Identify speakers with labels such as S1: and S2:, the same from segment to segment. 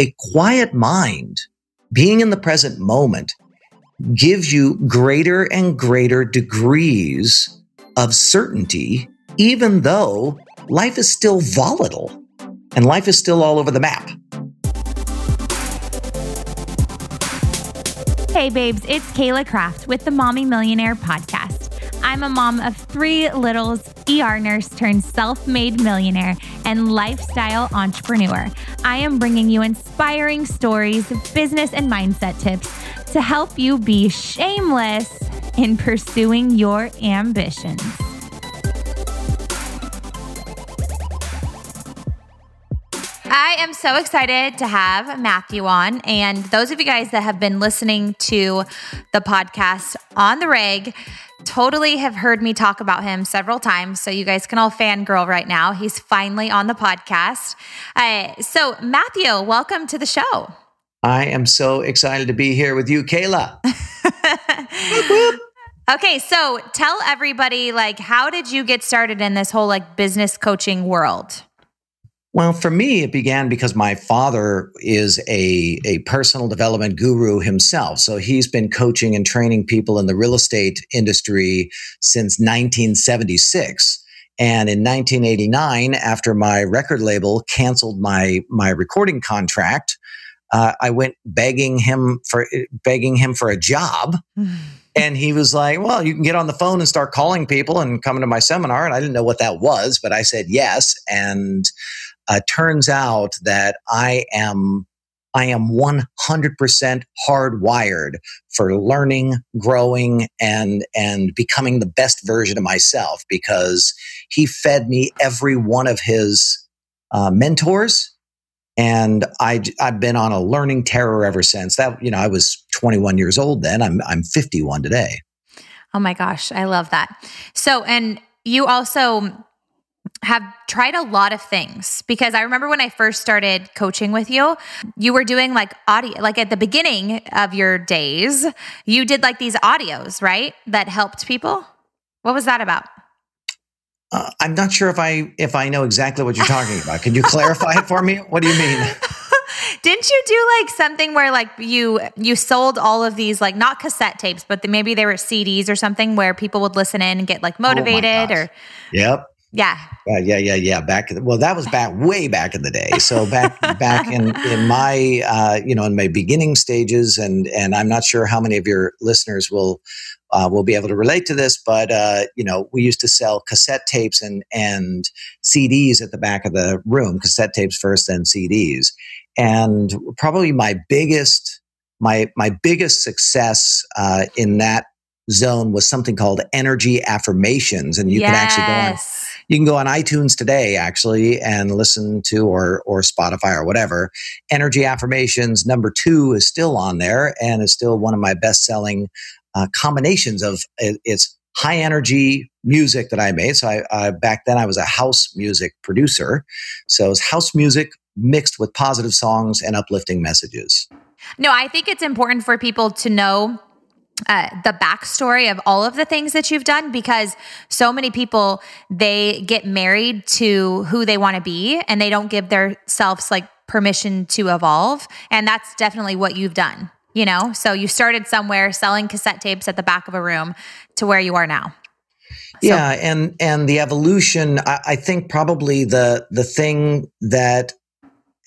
S1: a quiet mind, being in the present moment, gives you greater and greater degrees of certainty, even though life is still volatile and life is still all over the map.
S2: Hey, babes, it's Kayla Kraft with the Mommy Millionaire podcast. I'm a mom of three littles, ER nurse turned self made millionaire, and lifestyle entrepreneur. I am bringing you inspiring stories, business, and mindset tips to help you be shameless in pursuing your ambitions. I am so excited to have Matthew on. And those of you guys that have been listening to the podcast on the reg, totally have heard me talk about him several times. So you guys can all fangirl right now. He's finally on the podcast. Uh, so, Matthew, welcome to the show.
S1: I am so excited to be here with you, Kayla.
S2: okay, so tell everybody like how did you get started in this whole like business coaching world?
S1: Well, for me, it began because my father is a, a personal development guru himself. So he's been coaching and training people in the real estate industry since 1976. And in 1989, after my record label canceled my, my recording contract, uh, I went begging him for begging him for a job. And he was like, Well, you can get on the phone and start calling people and come to my seminar. And I didn't know what that was, but I said yes. And uh, turns out that I am I am 100% hardwired for learning, growing, and and becoming the best version of myself because he fed me every one of his uh, mentors, and I I've been on a learning terror ever since. That you know I was 21 years old then. I'm I'm 51 today.
S2: Oh my gosh, I love that. So and you also have tried a lot of things because I remember when I first started coaching with you, you were doing like audio, like at the beginning of your days, you did like these audios, right? That helped people. What was that about?
S1: Uh, I'm not sure if I if I know exactly what you're talking about. Can you clarify it for me? What do you mean?
S2: Didn't you do like something where like you you sold all of these like not cassette tapes, but maybe they were CDs or something where people would listen in and get like oh motivated oh or
S1: Yep.
S2: Yeah.
S1: Uh, yeah, yeah, yeah. Back, well, that was back way back in the day. So back, back in in my, uh, you know, in my beginning stages, and and I'm not sure how many of your listeners will uh, will be able to relate to this, but uh, you know, we used to sell cassette tapes and and CDs at the back of the room. Cassette tapes first, then CDs, and probably my biggest my my biggest success uh, in that zone was something called energy affirmations and you yes. can actually go on you can go on iTunes today actually and listen to or or Spotify or whatever. Energy affirmations number 2 is still on there and is still one of my best selling uh, combinations of it's high energy music that I made. So I, uh, back then I was a house music producer. So it's house music mixed with positive songs and uplifting messages.
S2: No, I think it's important for people to know uh, the backstory of all of the things that you've done because so many people they get married to who they want to be and they don't give themselves like permission to evolve and that's definitely what you've done you know so you started somewhere selling cassette tapes at the back of a room to where you are now
S1: so. yeah and and the evolution I, I think probably the the thing that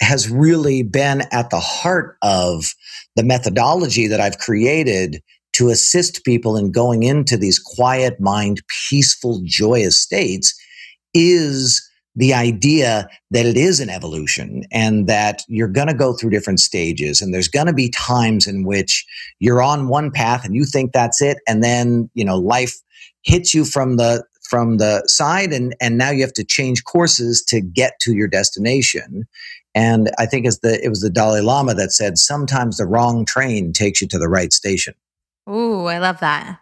S1: has really been at the heart of the methodology that I've created to assist people in going into these quiet mind, peaceful, joyous states is the idea that it is an evolution and that you're going to go through different stages and there's going to be times in which you're on one path and you think that's it. And then you know life hits you from the from the side and and now you have to change courses to get to your destination. And i think it's the it was the dalai lama that said sometimes the wrong train takes you to the right station
S2: Ooh, I love that.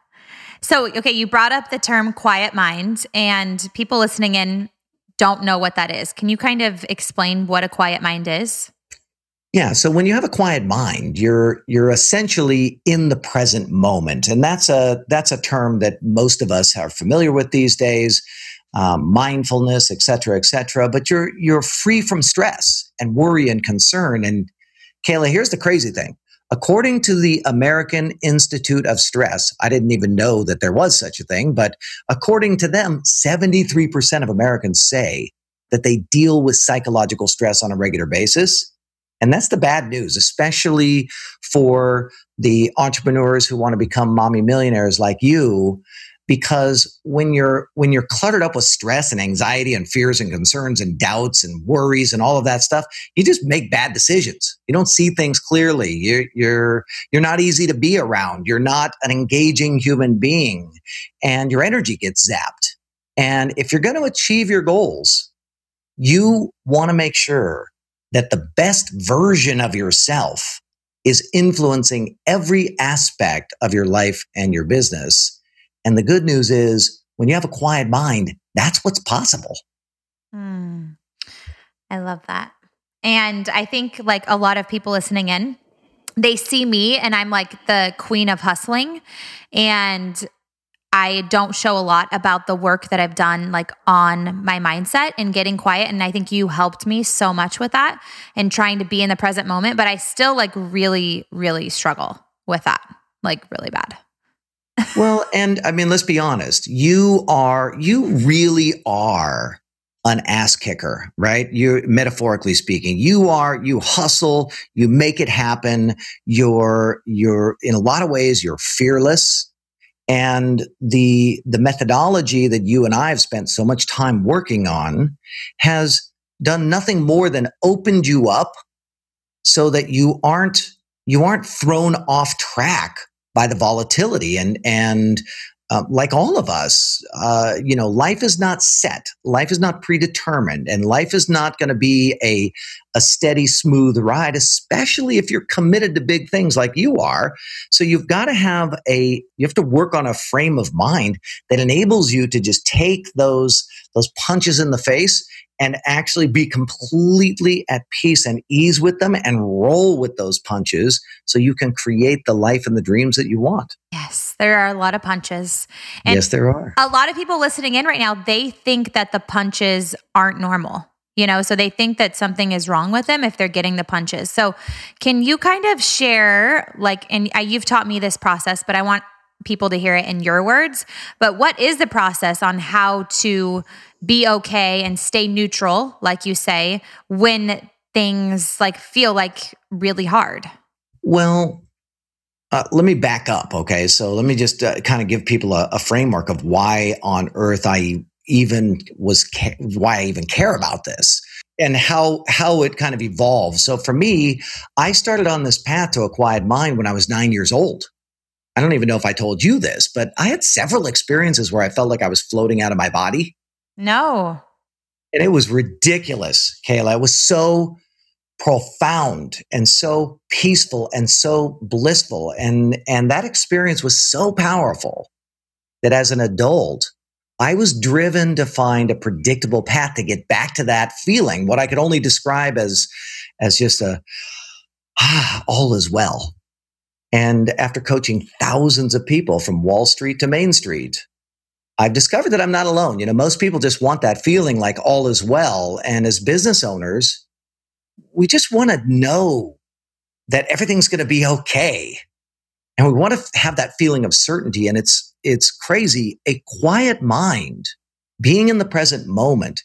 S2: So, okay, you brought up the term quiet mind, and people listening in don't know what that is. Can you kind of explain what a quiet mind is?
S1: Yeah, so when you have a quiet mind, you're you're essentially in the present moment, and that's a that's a term that most of us are familiar with these days, um, mindfulness, et cetera, et cetera. But you're you're free from stress and worry and concern, and Kayla, here's the crazy thing. According to the American Institute of Stress, I didn't even know that there was such a thing, but according to them, 73% of Americans say that they deal with psychological stress on a regular basis. And that's the bad news, especially for the entrepreneurs who want to become mommy millionaires like you because when you're when you're cluttered up with stress and anxiety and fears and concerns and doubts and worries and all of that stuff you just make bad decisions. You don't see things clearly. You're you're you're not easy to be around. You're not an engaging human being and your energy gets zapped. And if you're going to achieve your goals you want to make sure that the best version of yourself is influencing every aspect of your life and your business and the good news is when you have a quiet mind, that's what's possible.
S2: Mm, I love that. And I think like a lot of people listening in, they see me and I'm like the queen of hustling. And I don't show a lot about the work that I've done like on my mindset and getting quiet. And I think you helped me so much with that and trying to be in the present moment. But I still like really, really struggle with that, like really bad
S1: well, and I mean, let's be honest. You are, you really are an ass kicker, right? You're metaphorically speaking, you are, you hustle, you make it happen. You're, you're in a lot of ways, you're fearless. And the, the methodology that you and I have spent so much time working on has done nothing more than opened you up so that you aren't, you aren't thrown off track by the volatility and and uh, like all of us, uh, you know, life is not set. Life is not predetermined, and life is not going to be a a steady, smooth ride, especially if you're committed to big things like you are. So you've got to have a you have to work on a frame of mind that enables you to just take those those punches in the face and actually be completely at peace and ease with them and roll with those punches so you can create the life and the dreams that you want.
S2: Yes, there are a lot of punches.
S1: And yes, there are.
S2: A lot of people listening in right now, they think that the punches aren't normal. You know, so they think that something is wrong with them if they're getting the punches. So, can you kind of share, like, and you've taught me this process, but I want people to hear it in your words. But what is the process on how to be okay and stay neutral, like you say, when things like feel like really hard?
S1: Well, uh, let me back up. Okay. So let me just uh, kind of give people a, a, framework of why on earth I even was, ca- why I even care about this and how, how it kind of evolved. So for me, I started on this path to a quiet mind when I was nine years old. I don't even know if I told you this, but I had several experiences where I felt like I was floating out of my body.
S2: No.
S1: And it was ridiculous, Kayla. It was so profound and so peaceful and so blissful. And, and that experience was so powerful that as an adult, I was driven to find a predictable path to get back to that feeling, what I could only describe as, as just a, ah, all is well. And after coaching thousands of people from Wall Street to Main Street, I've discovered that I'm not alone. You know, most people just want that feeling like all is well. And as business owners, we just want to know that everything's going to be okay. And we want to have that feeling of certainty. And it's, it's crazy. A quiet mind, being in the present moment,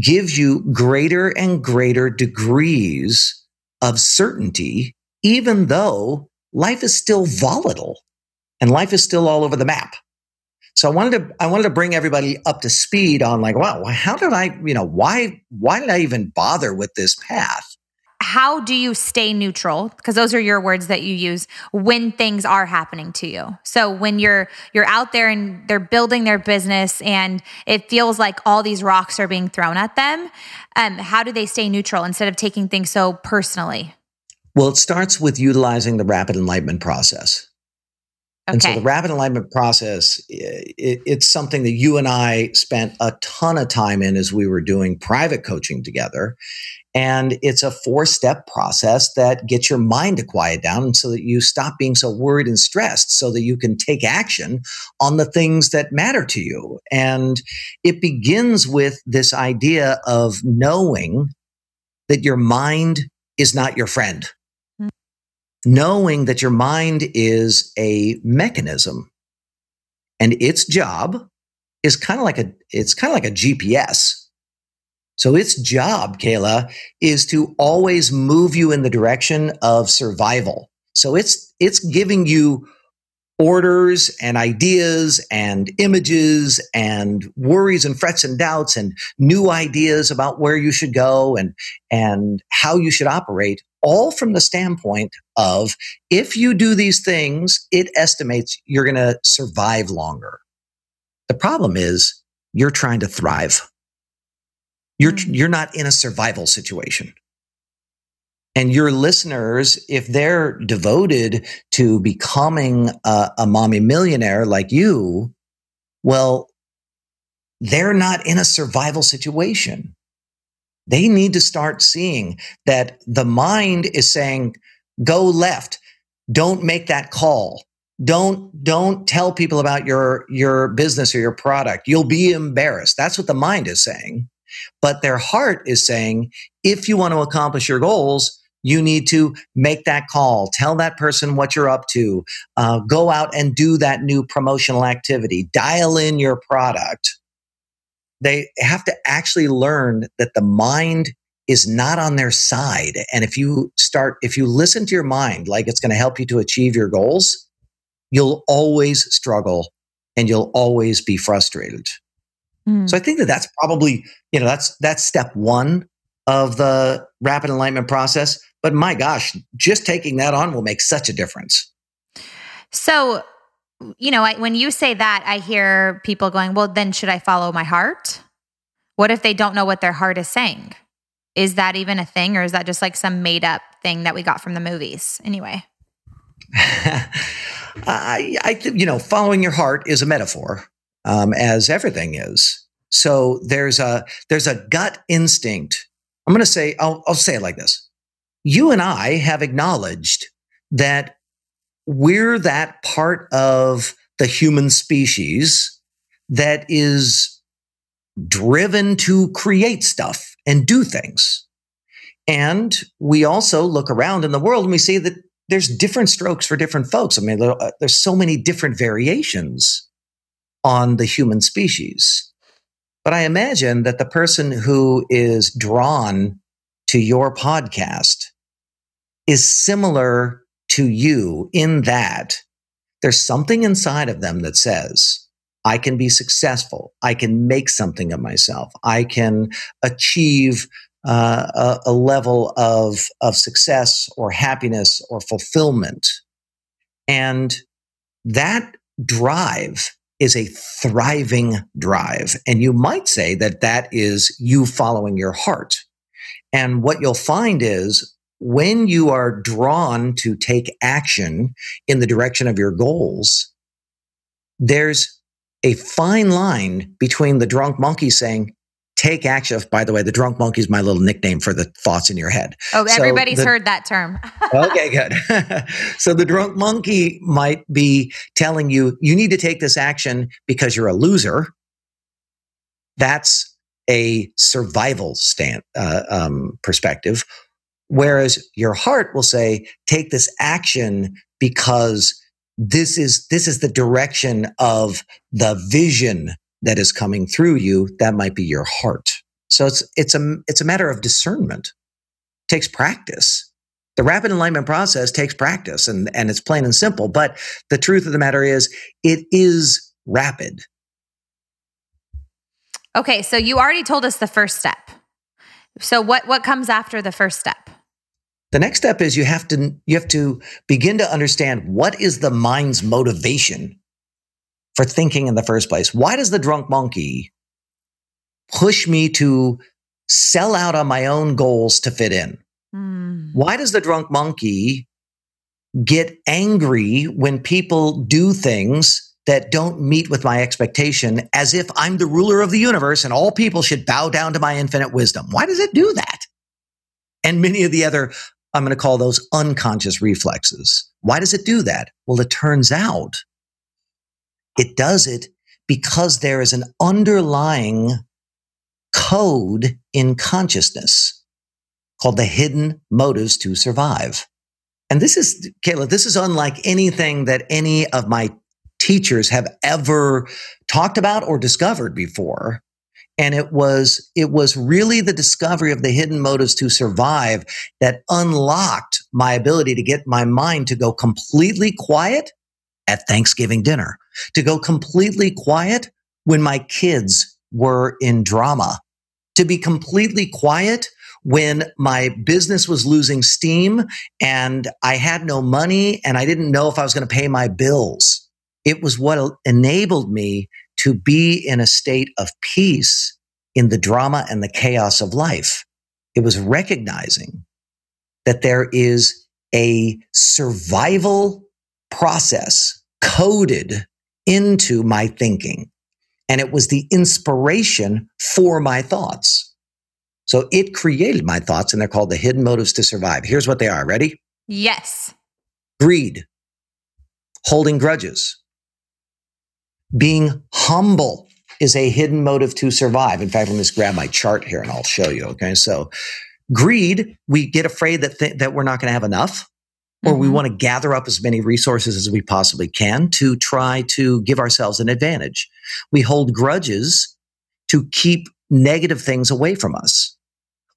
S1: gives you greater and greater degrees of certainty, even though life is still volatile and life is still all over the map. So I wanted to I wanted to bring everybody up to speed on like, wow, how did I, you know, why why did I even bother with this path?
S2: How do you stay neutral? Because those are your words that you use when things are happening to you. So when you're you're out there and they're building their business and it feels like all these rocks are being thrown at them, um, how do they stay neutral instead of taking things so personally?
S1: Well, it starts with utilizing the rapid enlightenment process. Okay. And so the rapid alignment process, it, it's something that you and I spent a ton of time in as we were doing private coaching together. And it's a four step process that gets your mind to quiet down so that you stop being so worried and stressed so that you can take action on the things that matter to you. And it begins with this idea of knowing that your mind is not your friend knowing that your mind is a mechanism and its job is kind of like a it's kind of like a GPS. So its job, Kayla, is to always move you in the direction of survival. So it's it's giving you orders and ideas and images and worries and frets and doubts and new ideas about where you should go and and how you should operate all from the standpoint of if you do these things it estimates you're going to survive longer the problem is you're trying to thrive you're mm. you're not in a survival situation and your listeners, if they're devoted to becoming a, a mommy millionaire like you, well, they're not in a survival situation. They need to start seeing that the mind is saying, go left. Don't make that call. Don't, don't tell people about your, your business or your product. You'll be embarrassed. That's what the mind is saying. But their heart is saying, if you want to accomplish your goals, you need to make that call, tell that person what you're up to, uh, go out and do that new promotional activity, dial in your product. They have to actually learn that the mind is not on their side. And if you start, if you listen to your mind like it's going to help you to achieve your goals, you'll always struggle and you'll always be frustrated. Mm. So I think that that's probably, you know, that's, that's step one of the rapid enlightenment process. But my gosh, just taking that on will make such a difference.
S2: So, you know, I, when you say that, I hear people going, well, then should I follow my heart? What if they don't know what their heart is saying? Is that even a thing, or is that just like some made up thing that we got from the movies? Anyway.
S1: I, I, you know, following your heart is a metaphor, um, as everything is. So there's a there's a gut instinct. I'm going to say I'll, I'll say it like this: you and I have acknowledged that we're that part of the human species that is driven to create stuff and do things. And we also look around in the world and we see that there's different strokes for different folks. I mean, uh, there's so many different variations on the human species. But I imagine that the person who is drawn to your podcast is similar to you in that there's something inside of them that says, I can be successful. I can make something of myself. I can achieve uh, a, a, level of, of success or happiness or fulfillment. And that drive is a thriving drive. And you might say that that is you following your heart. And what you'll find is when you are drawn to take action in the direction of your goals, there's a fine line between the drunk monkey saying, take action. By the way, the drunk monkey is my little nickname for the thoughts in your head.
S2: Oh, everybody's the, heard that term.
S1: okay, good. so the drunk monkey might be telling you, you need to take this action because you're a loser. That's a survival stand uh, um, perspective. Whereas your heart will say, take this action because this is, this is the direction of the vision that is coming through you. That might be your heart. So it's, it's a, it's a matter of discernment. It takes practice. The rapid alignment process takes practice and, and it's plain and simple. But the truth of the matter is it is rapid.
S2: Okay. So you already told us the first step. So what, what comes after the first step?
S1: The next step is you have to you have to begin to understand what is the mind's motivation for thinking in the first place. Why does the drunk monkey push me to sell out on my own goals to fit in? Mm. Why does the drunk monkey get angry when people do things that don't meet with my expectation as if I'm the ruler of the universe and all people should bow down to my infinite wisdom? Why does it do that? And many of the other I'm going to call those unconscious reflexes. Why does it do that? Well, it turns out it does it because there is an underlying code in consciousness called the hidden motives to survive. And this is, Kayla, this is unlike anything that any of my teachers have ever talked about or discovered before. And it was, it was really the discovery of the hidden motives to survive that unlocked my ability to get my mind to go completely quiet at Thanksgiving dinner, to go completely quiet when my kids were in drama, to be completely quiet when my business was losing steam and I had no money and I didn't know if I was going to pay my bills. It was what enabled me to be in a state of peace in the drama and the chaos of life. It was recognizing that there is a survival process coded into my thinking. And it was the inspiration for my thoughts. So it created my thoughts, and they're called the hidden motives to survive. Here's what they are. Ready?
S2: Yes.
S1: Greed, holding grudges, being humble is a hidden motive to survive. In fact, let me just grab my chart here and I'll show you. Okay. So greed, we get afraid that, th- that we're not going to have enough or mm-hmm. we want to gather up as many resources as we possibly can to try to give ourselves an advantage. We hold grudges to keep negative things away from us.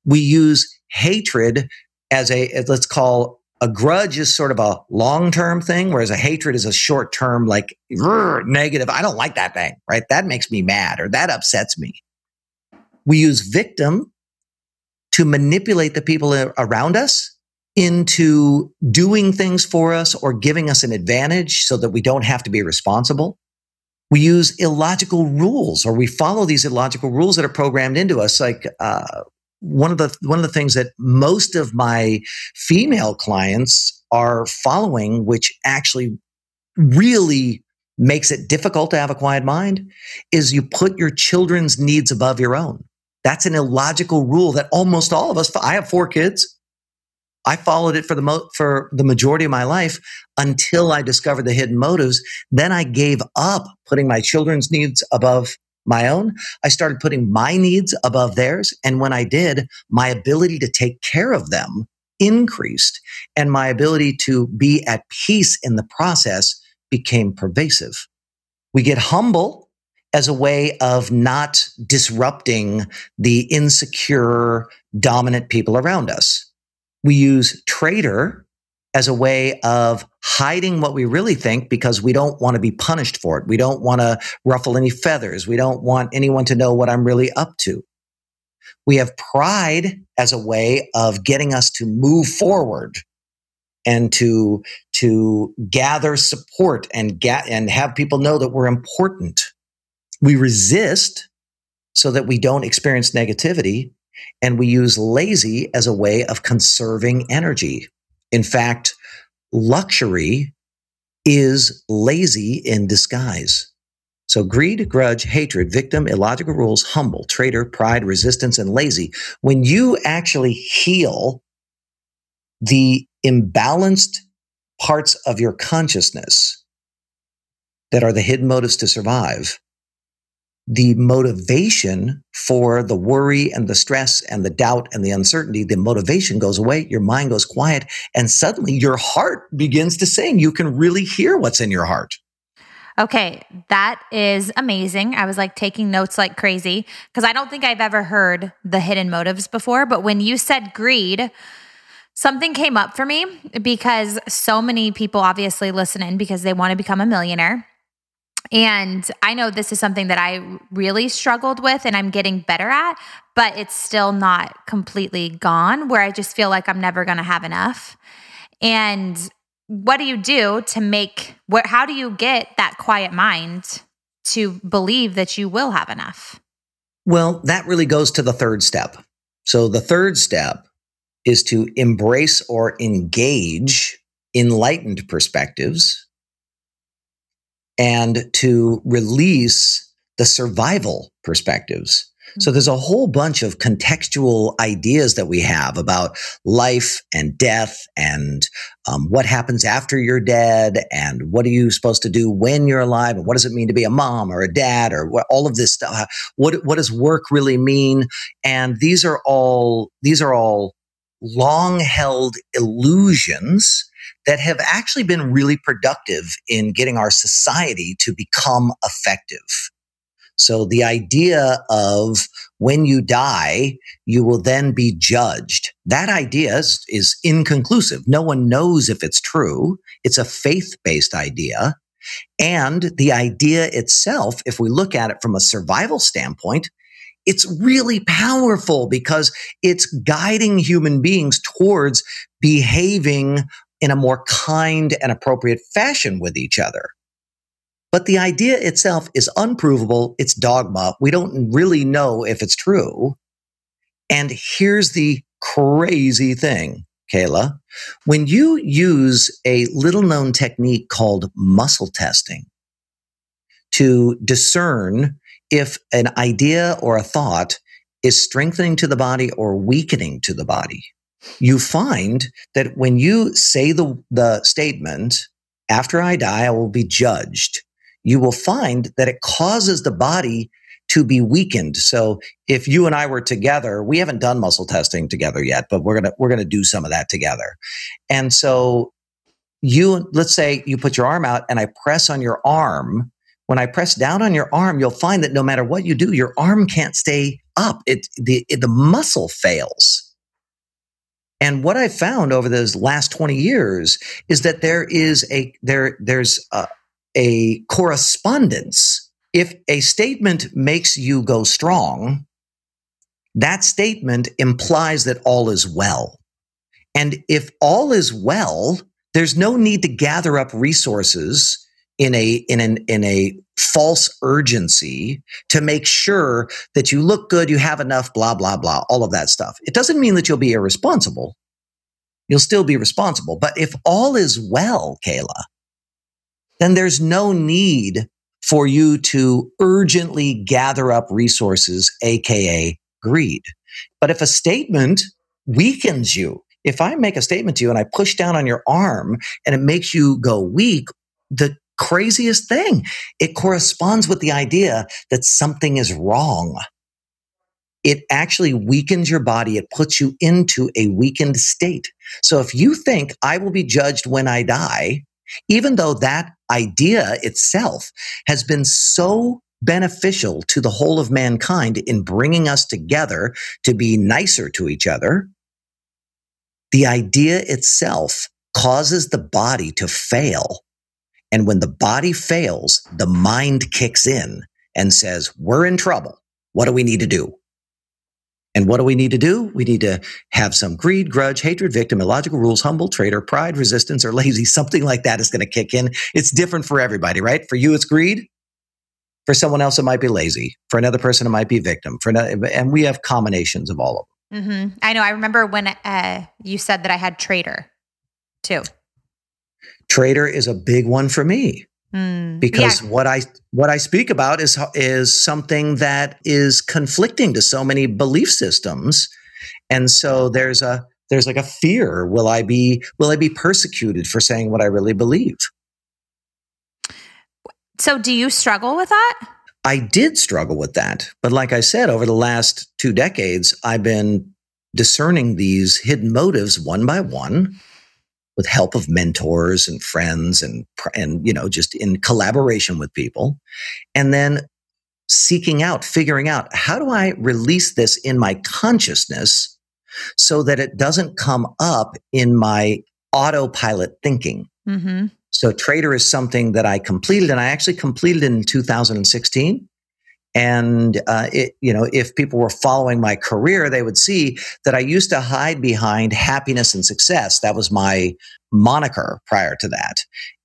S1: We use hatred as a, let's call a grudge is sort of a long term thing, whereas a hatred is a short term, like negative. I don't like that thing, right? That makes me mad or that upsets me. We use victim to manipulate the people around us into doing things for us or giving us an advantage so that we don't have to be responsible. We use illogical rules or we follow these illogical rules that are programmed into us. Like, uh, one of the one of the things that most of my female clients are following which actually really makes it difficult to have a quiet mind is you put your children's needs above your own that's an illogical rule that almost all of us i have four kids I followed it for the mo- for the majority of my life until I discovered the hidden motives. Then I gave up putting my children's needs above my own. I started putting my needs above theirs. And when I did, my ability to take care of them increased and my ability to be at peace in the process became pervasive. We get humble as a way of not disrupting the insecure, dominant people around us. We use traitor as a way of hiding what we really think because we don't want to be punished for it. We don't want to ruffle any feathers. We don't want anyone to know what I'm really up to. We have pride as a way of getting us to move forward and to, to gather support and get, and have people know that we're important. We resist so that we don't experience negativity and we use lazy as a way of conserving energy. In fact, luxury is lazy in disguise. So greed, grudge, hatred, victim, illogical rules, humble, traitor, pride, resistance, and lazy. When you actually heal the imbalanced parts of your consciousness that are the hidden motives to survive, the motivation for the worry and the stress and the doubt and the uncertainty, the motivation goes away, your mind goes quiet, and suddenly your heart begins to sing. You can really hear what's in your heart.
S2: Okay, that is amazing. I was like taking notes like crazy because I don't think I've ever heard the hidden motives before. But when you said greed, something came up for me because so many people obviously listen in because they want to become a millionaire. And I know this is something that I really struggled with and I'm getting better at, but it's still not completely gone where I just feel like I'm never going to have enough. And what do you do to make what how do you get that quiet mind to believe that you will have enough?
S1: Well, that really goes to the third step. So the third step is to embrace or engage enlightened perspectives and to release the survival perspectives. So mm-hmm. there's a whole bunch of contextual ideas that we have about life and death and um, what happens after you're dead and what are you supposed to do when you're alive and what does it mean to be a mom or a dad or what, all of this stuff. What what does work really mean? And these are all these are all long held illusions that have actually been really productive in getting our society to become effective. So the idea of when you die, you will then be judged. That idea is, is inconclusive. No one knows if it's true. It's a faith based idea. And the idea itself, if we look at it from a survival standpoint, it's really powerful because it's guiding human beings towards behaving in a more kind and appropriate fashion with each other. But the idea itself is unprovable. It's dogma. We don't really know if it's true. And here's the crazy thing, Kayla. When you use a little known technique called muscle testing to discern if an idea or a thought is strengthening to the body or weakening to the body, you find that when you say the, the statement, after I die, I will be judged, you will find that it causes the body to be weakened. So if you and I were together, we haven't done muscle testing together yet, but we're to, we're to do some of that together. And so you, let's say you put your arm out and I press on your arm. When I press down on your arm, you'll find that no matter what you do, your arm can't stay up. It, the, it, the muscle fails. And what I've found over those last 20 years is that there is a, there, there's a, a correspondence. If a statement makes you go strong, that statement implies that all is well. And if all is well, there's no need to gather up resources in a in an in a false urgency to make sure that you look good, you have enough, blah blah blah, all of that stuff. It doesn't mean that you'll be irresponsible. You'll still be responsible. But if all is well, Kayla, then there's no need for you to urgently gather up resources, aka greed. But if a statement weakens you, if I make a statement to you and I push down on your arm and it makes you go weak, the craziest thing, it corresponds with the idea that something is wrong. It actually weakens your body. It puts you into a weakened state. So if you think I will be judged when I die, even though that idea itself has been so beneficial to the whole of mankind in bringing us together to be nicer to each other, the idea itself causes the body to fail. And when the body fails, the mind kicks in and says, we're in trouble. What do we need to do? And what do we need to do? We need to have some greed, grudge, hatred, victim, illogical rules, humble, traitor, pride, resistance, or lazy. Something like that is going to kick in. It's different for everybody, right? For you, it's greed. For someone else, it might be lazy. For another person, it might be victim. For another, and we have combinations of all of
S2: them. Mm-hmm. I know. I remember when uh, you said that I had traitor too.
S1: Traitor is a big one for me. Mm, because yeah. what I what I speak about is is something that is conflicting to so many belief systems, and so there's a there's like a fear: will I be will I be persecuted for saying what I really believe?
S2: So, do you struggle with that?
S1: I did struggle with that, but like I said, over the last two decades, I've been discerning these hidden motives one by one with help of mentors and friends and and you know just in collaboration with people. And then seeking out figuring out how do i release this in my consciousness so that it doesn't come up in my autopilot thinking? Mm-hmm. so traitor is something that i completed and i actually completed in 2016 and uh, it, you know, if people were following my career, they would see that I used to hide behind happiness and success. That was my moniker prior to that.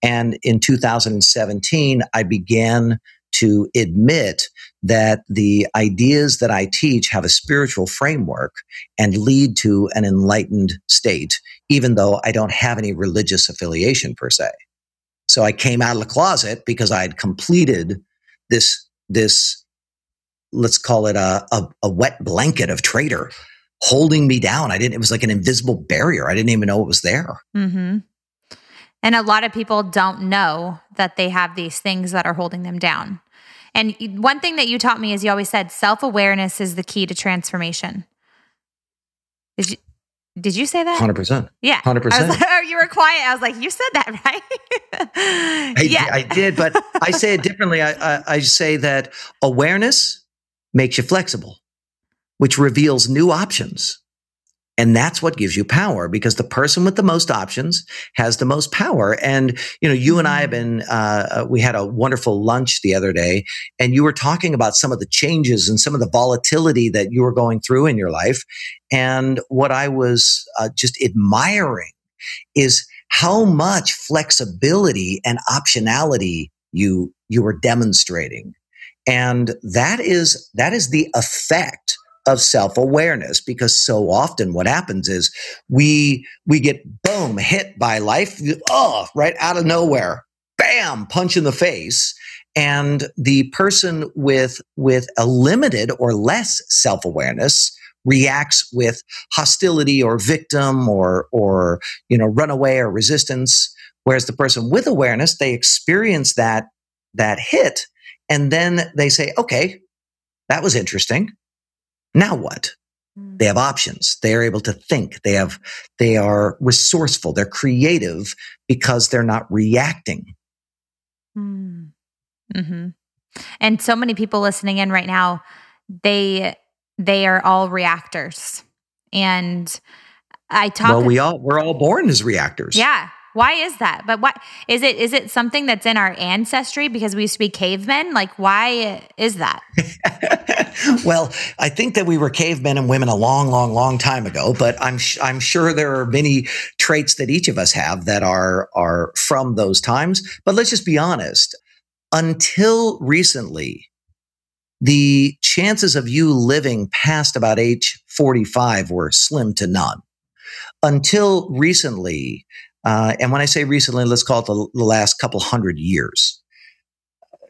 S1: And in 2017, I began to admit that the ideas that I teach have a spiritual framework and lead to an enlightened state, even though I don't have any religious affiliation per se. So I came out of the closet because I had completed this, this let's call it a, a, a wet blanket of traitor holding me down. I didn't, it was like an invisible barrier. I didn't even know it was there. Mm-hmm.
S2: And a lot of people don't know that they have these things that are holding them down. And one thing that you taught me is you always said self awareness is the key to transformation. Is Did you say that?
S1: 100%.
S2: Yeah.
S1: 100%.
S2: Like, oh, you were quiet. I was like, you said that, right?
S1: I,
S2: yeah.
S1: I did, but I say it differently. I, I, I say that awareness makes you flexible, which reveals new options. And that's what gives you power because the person with the most options has the most power. And, you know, you and I have been, uh, uh, we had a wonderful lunch the other day and you were talking about some of the changes and some of the volatility that you were going through in your life. And what I was uh, just admiring is how much flexibility and optionality you, you were demonstrating. And that is, that is the effect of self-awareness because so often what happens is we we get boom hit by life oh right out of nowhere bam punch in the face. And the person with with a limited or less self-awareness reacts with hostility or victim or or you know runaway or resistance. Whereas the person with awareness they experience that that hit and then they say okay that was interesting now what? They have options. They are able to think. They have, they are resourceful. They're creative because they're not reacting.
S2: Mm-hmm. And so many people listening in right now, they they are all reactors. And I talk.
S1: Well, we all we're all born as reactors.
S2: Yeah, why is that? But what is it? Is it something that's in our ancestry because we used to be cavemen? Like, why is that?
S1: well, I think that we were cavemen and women a long, long, long time ago. But I'm I'm sure there are many traits that each of us have that are are from those times. But let's just be honest. Until recently, the chances of you living past about age 45 were slim to none. Until recently, uh, and when I say recently, let's call it the, the last couple hundred years.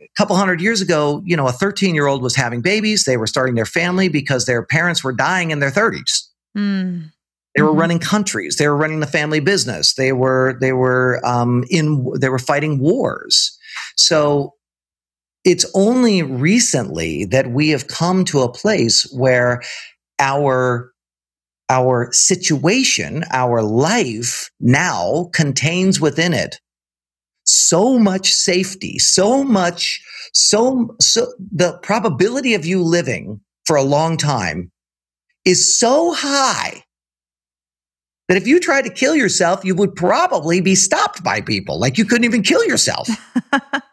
S1: A couple hundred years ago, you know, a 13 year old was having babies. They were starting their family because their parents were dying in their 30s. Mm. They were mm-hmm. running countries. They were running the family business. They were they were um, in they were fighting wars. So it's only recently that we have come to a place where our our situation, our life now contains within it so much safety, so much, so, so the probability of you living for a long time is so high that if you tried to kill yourself, you would probably be stopped by people. Like you couldn't even kill yourself.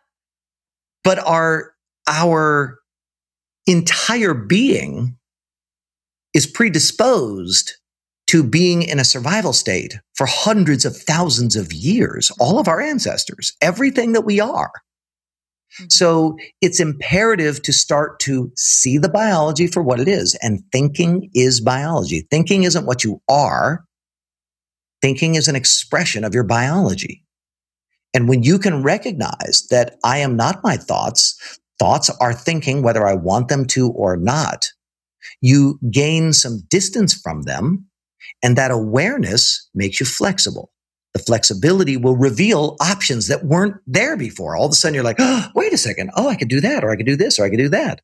S1: but our, our entire being is predisposed to being in a survival state for hundreds of thousands of years, all of our ancestors, everything that we are. Mm-hmm. So it's imperative to start to see the biology for what it is. And thinking is biology. Thinking isn't what you are. Thinking is an expression of your biology. And when you can recognize that I am not my thoughts, thoughts are thinking whether I want them to or not, you gain some distance from them. And that awareness makes you flexible. The flexibility will reveal options that weren't there before. All of a sudden you're like, oh, wait a second. Oh, I could do that, or I could do this, or I could do that.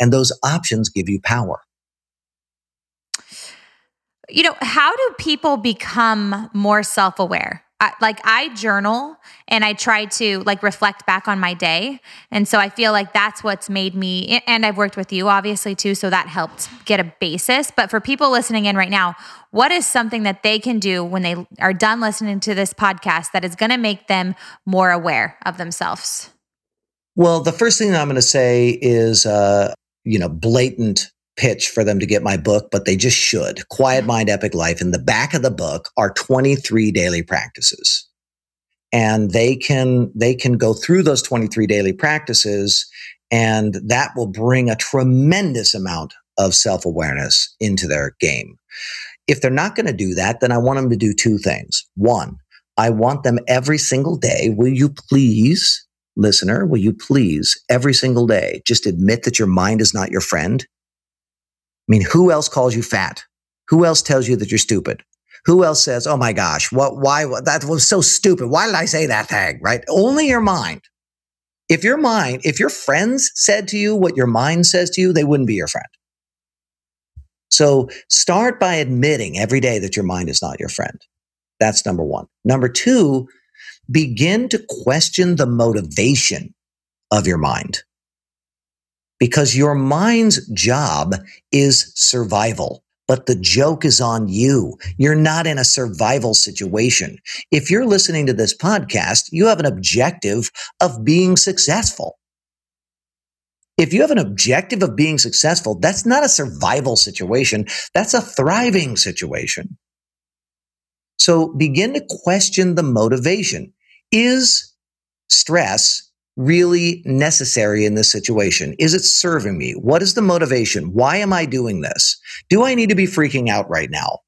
S1: And those options give you power.
S2: You know, how do people become more self aware? I, like I journal and I try to like reflect back on my day. And so I feel like that's what's made me, and I've worked with you obviously too. So that helped get a basis. But for people listening in right now, what is something that they can do when they are done listening to this podcast that is going to make them more aware of themselves?
S1: Well, the first thing I'm going to say is, uh, you know, blatant pitch for them to get my book, but they just should. Quiet Mind Epic Life. In the back of the book are 23 daily practices. And they can they can go through those 23 daily practices and that will bring a tremendous amount of self-awareness into their game. If they're not going to do that, then I want them to do two things. One, I want them every single day, will you please listener, will you please every single day just admit that your mind is not your friend I mean, who else calls you fat? Who else tells you that you're stupid? Who else says, "Oh my gosh, what? Why? That was so stupid. Why did I say that thing?" Right? Only your mind. If your mind, if your friends said to you what your mind says to you, they wouldn't be your friend. So start by admitting every day that your mind is not your friend. That's number one. Number two, begin to question the motivation of your mind because your mind's job is survival. But the joke is on you. You're not in a survival situation. If you're listening to this podcast, you have an objective of being successful. If you have an objective of being successful, that's not a survival situation. That's a thriving situation. So begin to question the motivation. Is stress really necessary in this situation? Is it serving me? What is the motivation? Why am I doing this? Do I need to be freaking out right now?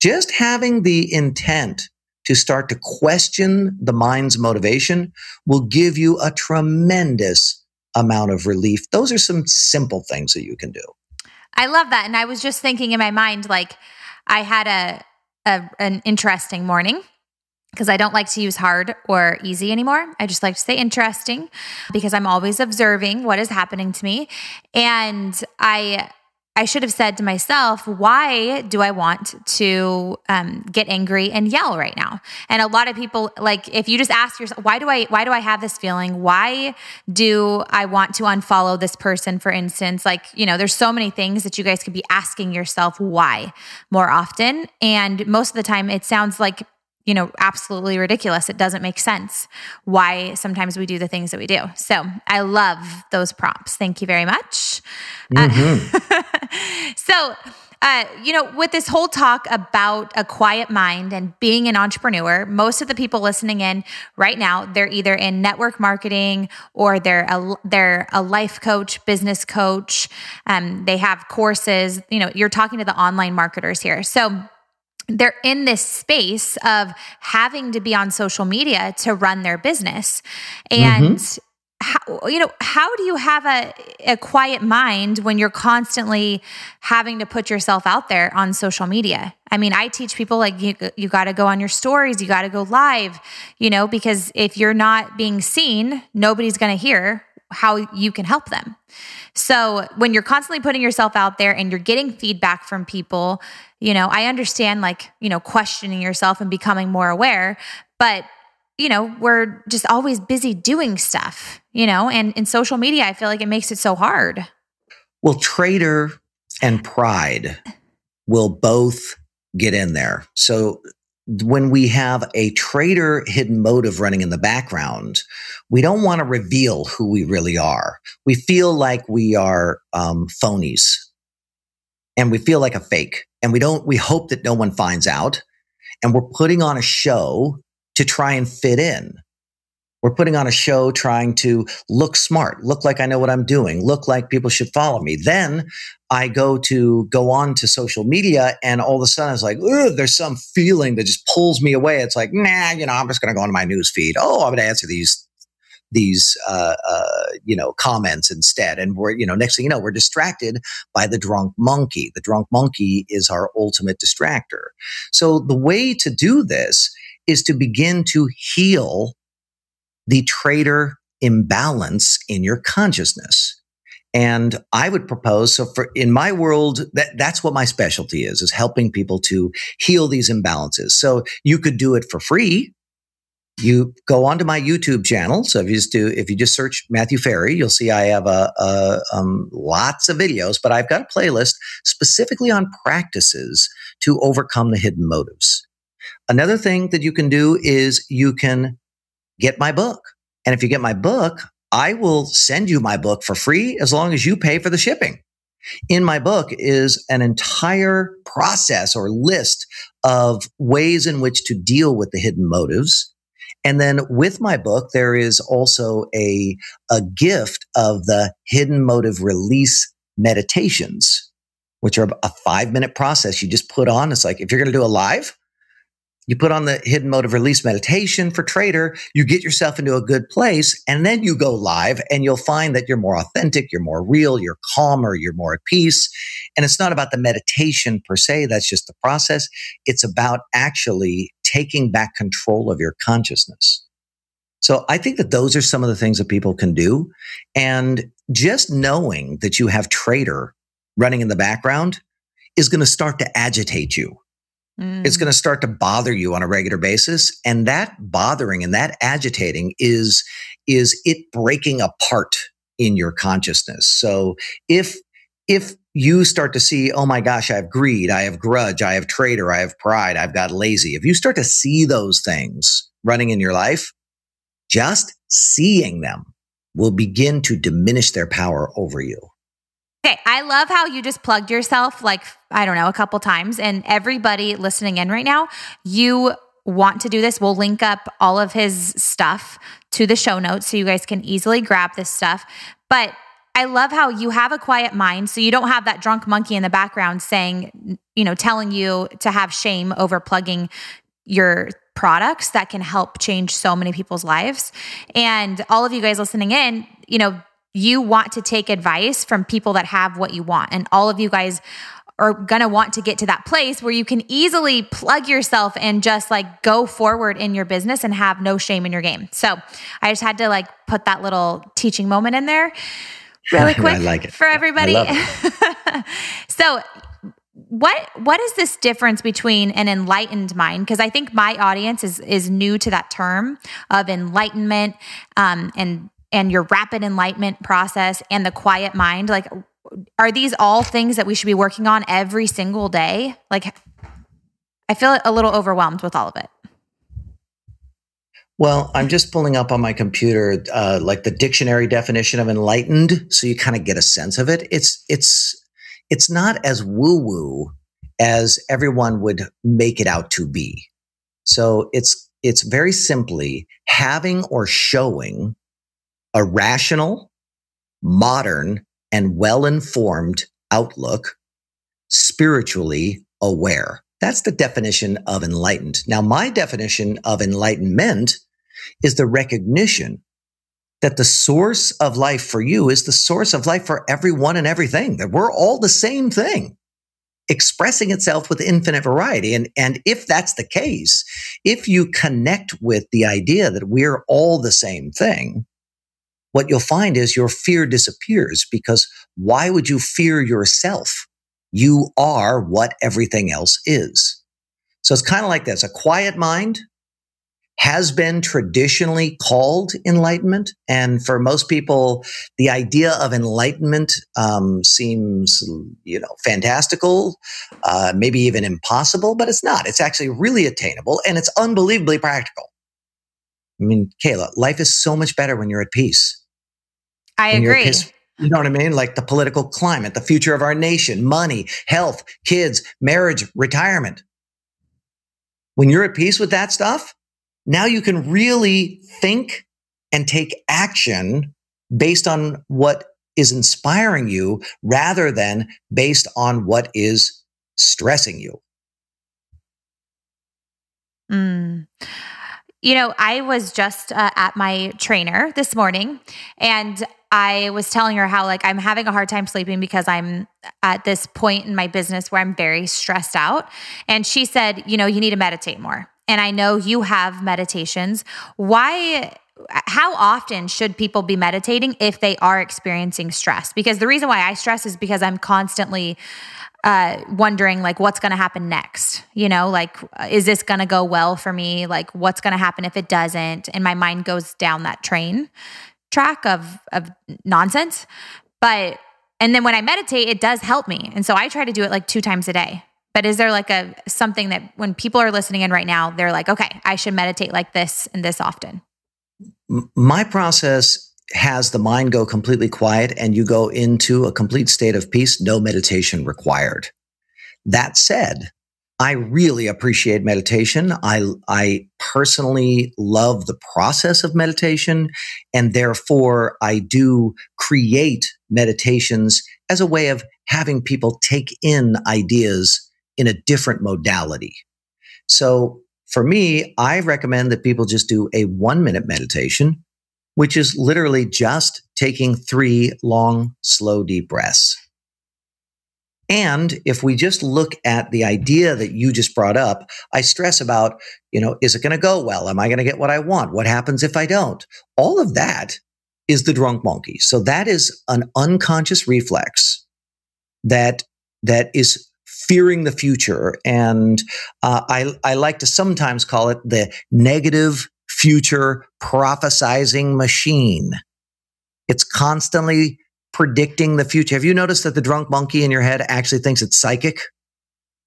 S1: Just having the intent to start to question the mind's motivation will give you a tremendous amount of relief. Those are some simple things that you can do.
S2: I love that. And I was just thinking in my mind, like, I had a, a an interesting morning because I don't like to use hard or easy anymore. I just like to say interesting because I'm always observing what is happening to me. And I I should have said to myself, why do I want to um, get angry and yell right now? And a lot of people, like, if you just ask yourself, why do I, why do I have this feeling? Why do I want to unfollow this person, for instance? Like, you know, there's so many things that you guys could be asking yourself why more often. And most of the time, it sounds like you know, absolutely ridiculous. It doesn't make sense why sometimes we do the things that we do. So I love those prompts. Thank you very much. Mm-hmm. Uh, so, uh, you know, with this whole talk about a quiet mind and being an entrepreneur, most of the people listening in right now, they're either in network marketing or they're a, they're a life coach, business coach. Um, they have courses. You know, you're talking to the online marketers here. So they're in this space of having to be on social media to run their business. And mm-hmm. How, you know how do you have a, a quiet mind when you're constantly having to put yourself out there on social media i mean i teach people like you, you got to go on your stories you got to go live you know because if you're not being seen nobody's going to hear how you can help them so when you're constantly putting yourself out there and you're getting feedback from people, you know, I understand like, you know, questioning yourself and becoming more aware, but you know, we're just always busy doing stuff, you know, and in social media, I feel like it makes it so hard.
S1: Well, traitor and pride will both get in there. So when we have a traitor hidden motive running in the background, we don't want to reveal who we really are. We feel like we are um, phonies and we feel like a fake and we don't, we hope that no one finds out. And we're putting on a show to try and fit in. We're putting on a show trying to look smart, look like I know what I'm doing, look like people should follow me. Then I go to go on to social media and all of a sudden it's like, there's some feeling that just pulls me away. It's like, nah, you know, I'm just going to go on my news feed. Oh, I'm going to answer these these uh, uh, you know comments instead and we're you know next thing you know we're distracted by the drunk monkey the drunk monkey is our ultimate distractor so the way to do this is to begin to heal the traitor imbalance in your consciousness. And I would propose, so for in my world, that, that's what my specialty is, is helping people to heal these imbalances. So you could do it for free. You go onto my YouTube channel. So if you just do, if you just search Matthew Ferry, you'll see I have a, a um, lots of videos, but I've got a playlist specifically on practices to overcome the hidden motives. Another thing that you can do is you can get my book. And if you get my book, I will send you my book for free as long as you pay for the shipping. In my book is an entire process or list of ways in which to deal with the hidden motives. And then with my book, there is also a, a gift of the hidden motive release meditations, which are a five minute process you just put on. It's like if you're going to do a live, you put on the hidden motive release meditation for traitor, you get yourself into a good place, and then you go live and you'll find that you're more authentic, you're more real, you're calmer, you're more at peace. And it's not about the meditation per se, that's just the process. It's about actually taking back control of your consciousness. So I think that those are some of the things that people can do. And just knowing that you have traitor running in the background is going to start to agitate you. Mm. It's going to start to bother you on a regular basis. And that bothering and that agitating is, is it breaking apart in your consciousness. So if, if you start to see, oh my gosh, I have greed, I have grudge, I have traitor, I have pride, I've got lazy. If you start to see those things running in your life, just seeing them will begin to diminish their power over you.
S2: Okay, I love how you just plugged yourself like, I don't know, a couple times. And everybody listening in right now, you want to do this, we'll link up all of his stuff to the show notes so you guys can easily grab this stuff. But I love how you have a quiet mind. So you don't have that drunk monkey in the background saying, you know, telling you to have shame over plugging your products that can help change so many people's lives. And all of you guys listening in, you know, you want to take advice from people that have what you want. And all of you guys are going to want to get to that place where you can easily plug yourself and just like go forward in your business and have no shame in your game. So I just had to like put that little teaching moment in there really quick like for everybody. so what what is this difference between an enlightened mind because i think my audience is is new to that term of enlightenment um, and and your rapid enlightenment process and the quiet mind like are these all things that we should be working on every single day like i feel a little overwhelmed with all of it
S1: well, I'm just pulling up on my computer, uh, like the dictionary definition of enlightened, so you kind of get a sense of it. It's it's it's not as woo woo as everyone would make it out to be. So it's, it's very simply having or showing a rational, modern, and well informed outlook, spiritually aware. That's the definition of enlightened. Now, my definition of enlightenment is the recognition that the source of life for you is the source of life for everyone and everything, that we're all the same thing expressing itself with infinite variety. And, and if that's the case, if you connect with the idea that we're all the same thing, what you'll find is your fear disappears because why would you fear yourself? You are what everything else is. So it's kind of like this a quiet mind has been traditionally called enlightenment. And for most people, the idea of enlightenment um, seems, you know, fantastical, uh, maybe even impossible, but it's not. It's actually really attainable and it's unbelievably practical. I mean, Kayla, life is so much better when you're at peace.
S2: I agree.
S1: You know what I mean? Like the political climate, the future of our nation, money, health, kids, marriage, retirement. When you're at peace with that stuff, now you can really think and take action based on what is inspiring you rather than based on what is stressing you.
S2: Mm. You know, I was just uh, at my trainer this morning and I was telling her how, like, I'm having a hard time sleeping because I'm at this point in my business where I'm very stressed out. And she said, You know, you need to meditate more and I know you have meditations. Why? How often should people be meditating if they are experiencing stress? Because the reason why I stress is because I'm constantly uh, wondering like what's going to happen next you know like is this going to go well for me like what's going to happen if it doesn't and my mind goes down that train track of of nonsense but and then when i meditate it does help me and so i try to do it like two times a day but is there like a something that when people are listening in right now, they're like, okay, I should meditate like this and this often?
S1: My process has the mind go completely quiet and you go into a complete state of peace, no meditation required. That said, I really appreciate meditation. I, I personally love the process of meditation. And therefore, I do create meditations as a way of having people take in ideas in a different modality. So for me, I recommend that people just do a one minute meditation, which is literally just taking three long, slow, deep breaths. And if we just look at the idea that you just brought up, I stress about, you know, is it going to go well? Am I going to get what I want? What happens if I don't? All of that is the drunk monkey. So that is an unconscious reflex that, that is fearing the future. And uh, I, I like to sometimes call it the negative future prophesizing machine. It's constantly predicting the future. Have you noticed that the drunk monkey in your head actually thinks it's psychic?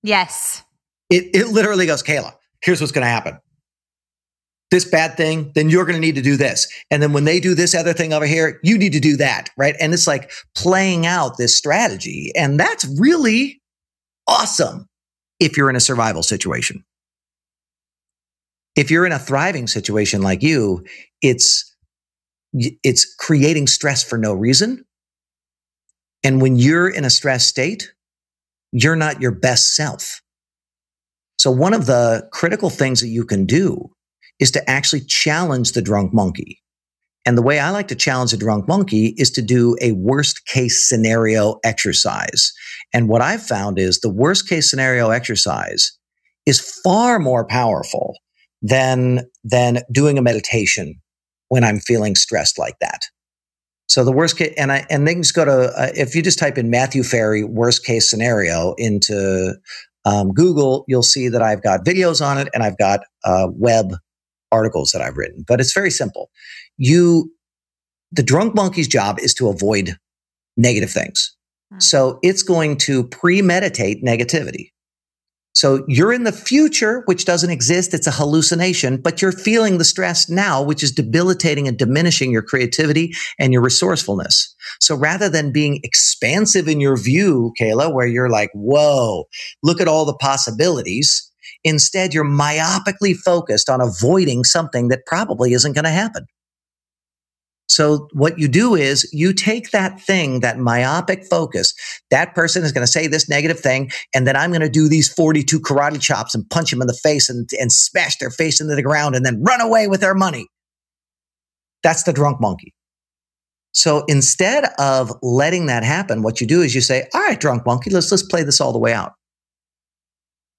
S2: Yes.
S1: It, it literally goes, Kayla, here's what's going to happen. This bad thing, then you're going to need to do this. And then when they do this other thing over here, you need to do that. Right. And it's like playing out this strategy. And that's really awesome if you're in a survival situation. If you're in a thriving situation like you, it's it's creating stress for no reason. And when you're in a stress state, you're not your best self. So one of the critical things that you can do is to actually challenge the drunk monkey. And the way I like to challenge a drunk monkey is to do a worst case scenario exercise. And what I've found is the worst case scenario exercise is far more powerful than, than doing a meditation when I'm feeling stressed like that. So the worst case, and I and then just go to uh, if you just type in Matthew Ferry worst case scenario into um, Google, you'll see that I've got videos on it and I've got uh, web articles that I've written. But it's very simple. You, the drunk monkey's job is to avoid negative things. Hmm. So it's going to premeditate negativity. So you're in the future, which doesn't exist. It's a hallucination, but you're feeling the stress now, which is debilitating and diminishing your creativity and your resourcefulness. So rather than being expansive in your view, Kayla, where you're like, whoa, look at all the possibilities. Instead, you're myopically focused on avoiding something that probably isn't going to happen. So what you do is you take that thing, that myopic focus. That person is going to say this negative thing, and then I'm going to do these 42 karate chops and punch them in the face and, and smash their face into the ground and then run away with their money. That's the drunk monkey. So instead of letting that happen, what you do is you say, all right, drunk monkey, let's, let's play this all the way out.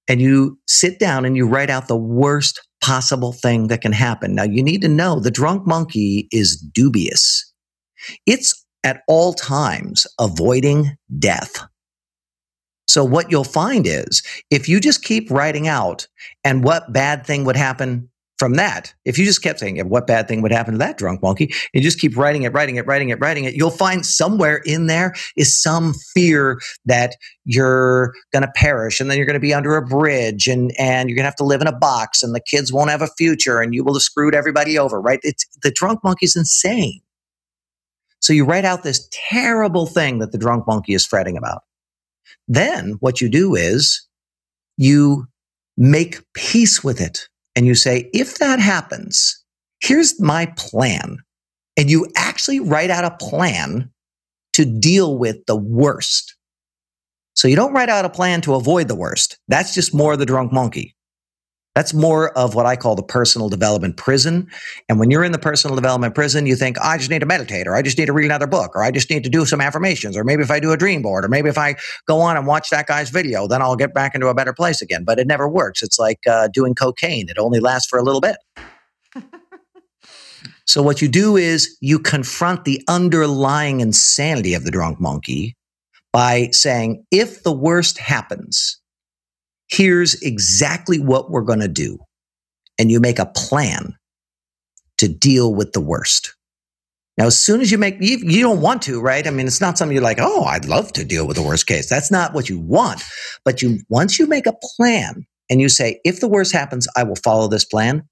S1: And you sit down and you write out the worst possible thing that can happen. Now you need to know the drunk monkey is dubious. It's at all times avoiding death. So what you'll find is if you just keep writing out and what bad thing would happen from that, if you just kept saying, what bad thing would happen to that drunk monkey, and you just keep writing it, writing it, writing it, writing it, you'll find somewhere in there is some fear that you're going to perish and then you're going to be under a bridge and, and you're going to have to live in a box and the kids won't have a future and you will have screwed everybody over, right? It's the drunk monkey's insane. So you write out this terrible thing that the drunk monkey is fretting about. Then what you do is you make peace with it and you say, if that happens, here's my plan. And you actually write out a plan to deal with the worst. So you don't write out a plan to avoid the worst. That's just more the drunk monkey. That's more of what I call the personal development prison. And when you're in the personal development prison, you think, I just need to meditate, or I just need to read another book, or I just need to do some affirmations, or maybe if I do a dream board, or maybe if I go on and watch that guy's video, then I'll get back into a better place again. But it never works. It's like uh, doing cocaine, it only lasts for a little bit. so what you do is you confront the underlying insanity of the drunk monkey by saying, if the worst happens, here's exactly what we're going to do. And you make a plan to deal with the worst. Now, as soon as you make, you, you, don't want to, right? I mean, it's not something you're like, oh, I'd love to deal with the worst case. That's not what you want. But you, once you make a plan and you say, if the worst happens, I will follow this plan,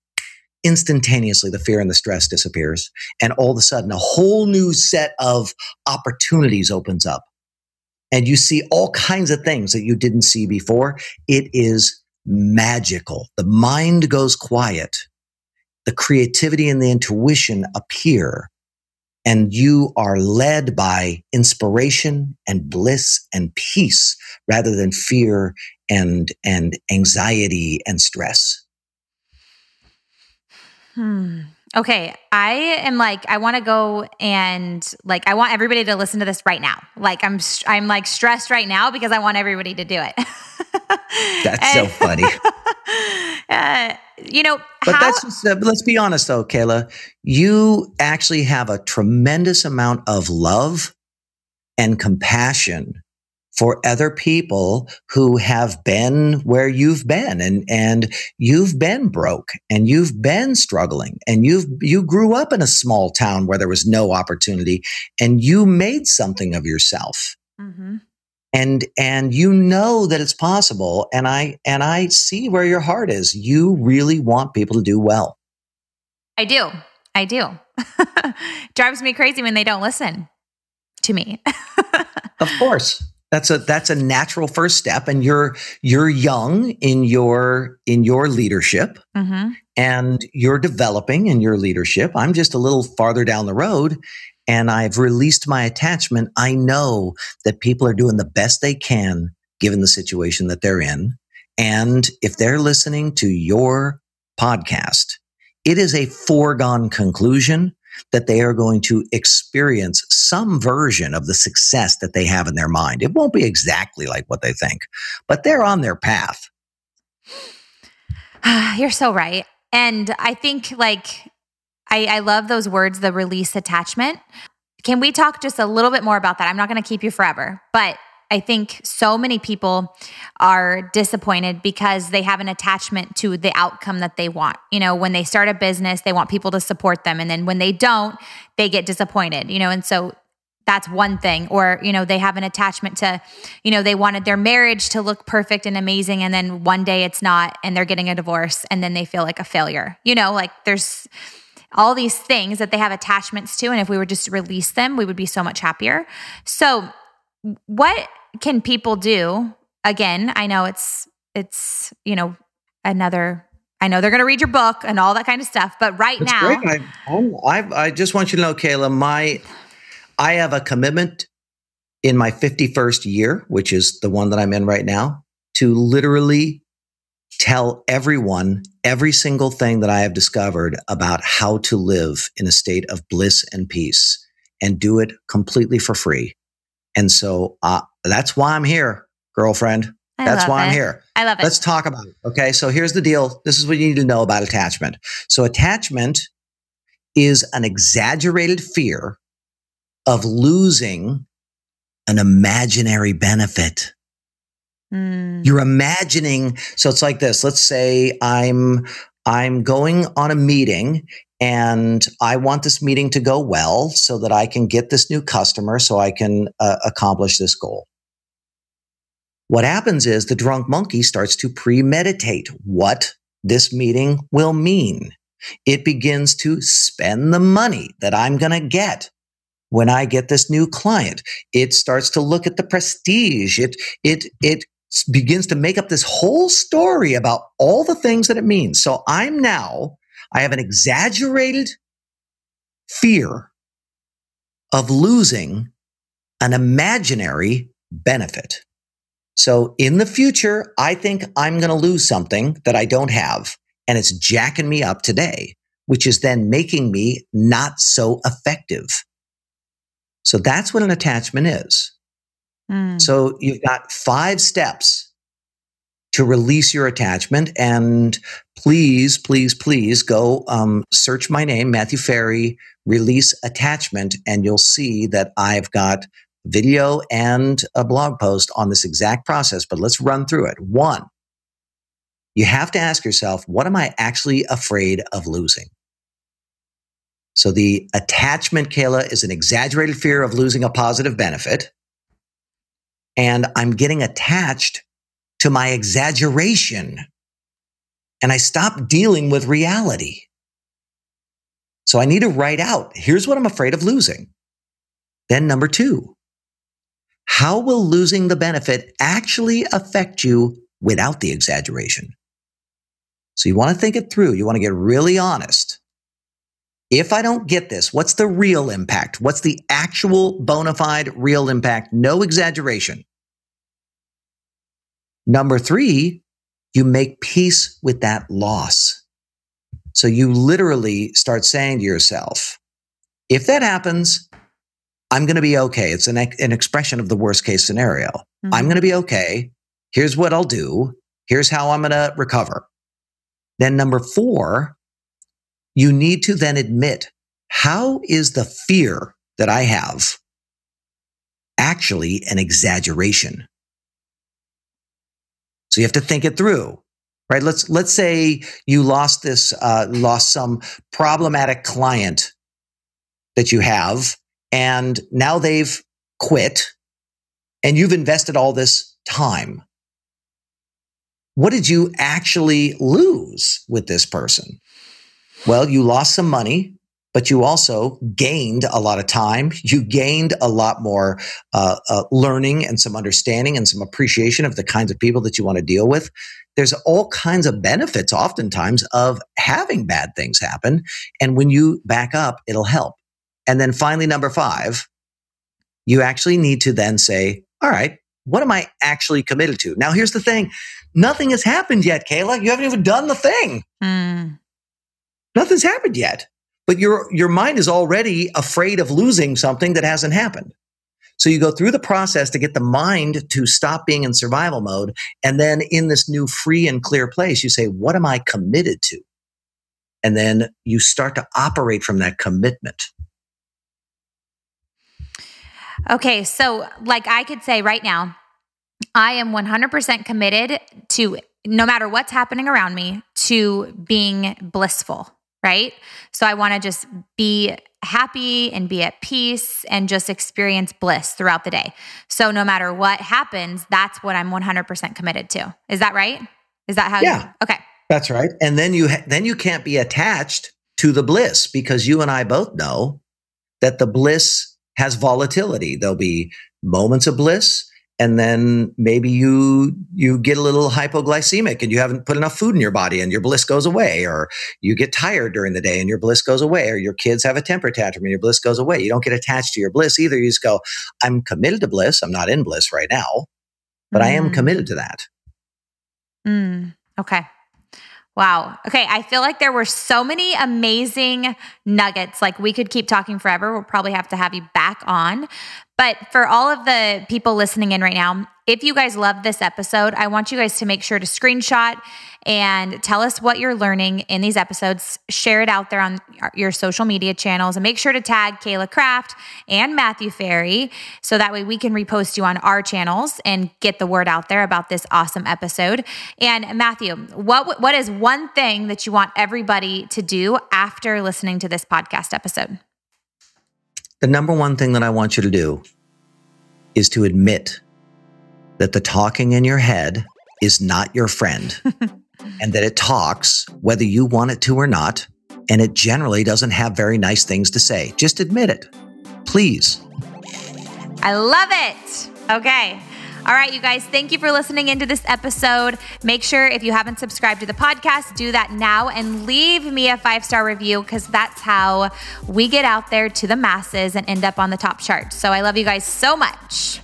S1: instantaneously the fear and the stress disappears. And all of a sudden, a whole new set of opportunities opens up and you see all kinds of things that you didn't see before. It is magical. The mind goes quiet. The creativity and the intuition appear and you are led by inspiration and bliss and peace rather than fear and, and anxiety and stress.
S2: Hmm. Okay, I am like I want to go and like I want everybody to listen to this right now. Like I'm I'm like stressed right now because I want everybody to do it.
S1: that's and, so funny.
S2: uh, you know,
S1: but how, that's just, uh, let's be honest though, Kayla. You actually have a tremendous amount of love and compassion for other people who have been where you've been and and you've been broke and you've been struggling and you've you grew up in a small town where there was no opportunity and you made something of yourself. Mm-hmm. and and you know that it's possible and i and i see where your heart is. You really want people to do well.
S2: I do. I do. Drives me crazy when they don't listen to me.
S1: Of course that's a that's a natural first step and you're you're young in your in your leadership mm-hmm. and you're developing in your leadership. I'm just a little farther down the road and i've released my attachment. I know that people are doing the best they can given the situation that they're in. And if they're listening to your podcast it is a foregone conclusion that they are going to experience some version of the success that they have in their mind. It won't be exactly like what they think, but they're on their path.
S2: You're so right. And I think like I, I love those words, the release attachment. Can we talk just a little bit more about that? I'm not going to keep you forever, but I think so many people are disappointed because they have an attachment to the outcome that they want. You know, when they start a business, they want people to support them. And then when they don't, they get disappointed, you know, and so that's one thing. Or, you know, they have an attachment to, you know, they wanted their marriage to look perfect and amazing. And then one day it's not, and they're getting a divorce, and then they feel like a failure. You know, like there's, all these things that they have attachments to. And if we would just release them, we would be so much happier. So, what can people do? Again, I know it's it's you know another. I know they're going to read your book and all that kind of stuff, but right That's now,
S1: I, I, I just want you to know, Kayla, my I have a commitment in my 51st year, which is the one that I'm in right now, to literally tell everyone every single thing that I have discovered about how to live in a state of bliss and peace and do it completely for free. And so uh, that's why I'm here, girlfriend. I that's why it. I'm here.
S2: I love it.
S1: Let's talk about it. Okay. So here's the deal. This is what you need to know about attachment. So attachment is an exaggerated fear of losing an imaginary benefit. Mm. You're imagining. So it's like this. Let's say I'm, I'm going on a meeting and I want this meeting to go well so that I can get this new customer so I can uh, accomplish this goal. What happens is the drunk monkey starts to premeditate what this meeting will mean. It begins to spend the money that I'm going to get when I get this new client. It starts to look at the prestige. It, it, it begins to make up this whole story about all the things that it means. So I'm now I have an exaggerated fear of losing an imaginary benefit. So in the future, I think I'm going to lose something that I don't have. And it's jacking me up today, which is then making me not so effective. So that's what an attachment is. Mm. So you've got five steps to release your attachment. And please, please, please go um, search my name, Matthew Ferry, release attachment, and you'll see that I've got video and a blog post on this exact process. But let's run through it. One, you have to ask yourself, what am I actually afraid of losing? So the attachment, Kayla, is an exaggerated fear of losing a positive benefit. And I'm getting attached to my exaggeration. And I stop dealing with reality. So I need to write out here's what I'm afraid of losing. Then, number two, how will losing the benefit actually affect you without the exaggeration? So you want to think it through. You want to get really honest. If I don't get this, what's the real impact? What's the actual bona fide real impact? No exaggeration. Number three, you make peace with that loss. So you literally start saying to yourself, if that happens, I'm going to be okay. It's an, an expression of the worst case scenario. Mm-hmm. I'm going to be okay. Here's what I'll do. Here's how I'm going to recover. Then number four, you need to then admit how is the fear that I have actually an exaggeration? So you have to think it through, right? Let's let's say you lost this, uh, lost some problematic client that you have, and now they've quit, and you've invested all this time. What did you actually lose with this person? Well, you lost some money but you also gained a lot of time. You gained a lot more uh, uh, learning and some understanding and some appreciation of the kinds of people that you want to deal with. There's all kinds of benefits, oftentimes, of having bad things happen. And when you back up, it'll help. And then finally, number five, you actually need to then say, all right, what am I actually committed to? Now, here's the thing nothing has happened yet, Kayla. You haven't even done the thing. Mm. Nothing's happened yet but your your mind is already afraid of losing something that hasn't happened. So you go through the process to get the mind to stop being in survival mode. And then in this new free and clear place, you say, what am I committed to? And then you start to operate from that commitment.
S2: Okay. So, like I could say right now, I am 100% committed to no matter what's happening around me to being blissful right? So I want to just be happy and be at peace and just experience bliss throughout the day. So no matter what happens, that's what I'm 100% committed to. Is that right? Is that how
S1: Yeah.
S2: You, okay.
S1: That's right. And then you ha- then you can't be attached to the bliss because you and I both know that the bliss has volatility. There'll be moments of bliss and then maybe you you get a little hypoglycemic and you haven't put enough food in your body and your bliss goes away or you get tired during the day and your bliss goes away or your kids have a temper tantrum and your bliss goes away you don't get attached to your bliss either you just go i'm committed to bliss i'm not in bliss right now but mm. i am mm. committed to that
S2: mm. okay Wow. Okay. I feel like there were so many amazing nuggets. Like we could keep talking forever. We'll probably have to have you back on. But for all of the people listening in right now, if you guys love this episode, I want you guys to make sure to screenshot and tell us what you're learning in these episodes. Share it out there on your social media channels and make sure to tag Kayla Kraft and Matthew Ferry so that way we can repost you on our channels and get the word out there about this awesome episode. And Matthew, what what is one thing that you want everybody to do after listening to this podcast episode?
S1: The number one thing that I want you to do is to admit that the talking in your head is not your friend and that it talks whether you want it to or not. And it generally doesn't have very nice things to say. Just admit it, please.
S2: I love it. Okay. All right, you guys, thank you for listening into this episode. Make sure if you haven't subscribed to the podcast, do that now and leave me a five star review because that's how we get out there to the masses and end up on the top chart. So I love you guys so much.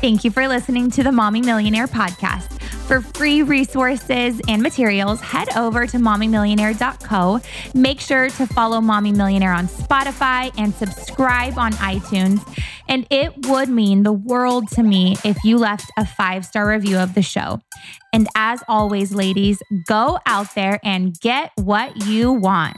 S2: Thank you for listening to the Mommy Millionaire podcast. For free resources and materials, head over to mommymillionaire.co. Make sure to follow Mommy Millionaire on Spotify and subscribe on iTunes. And it would mean the world to me if you left a five star review of the show. And as always, ladies, go out there and get what you want.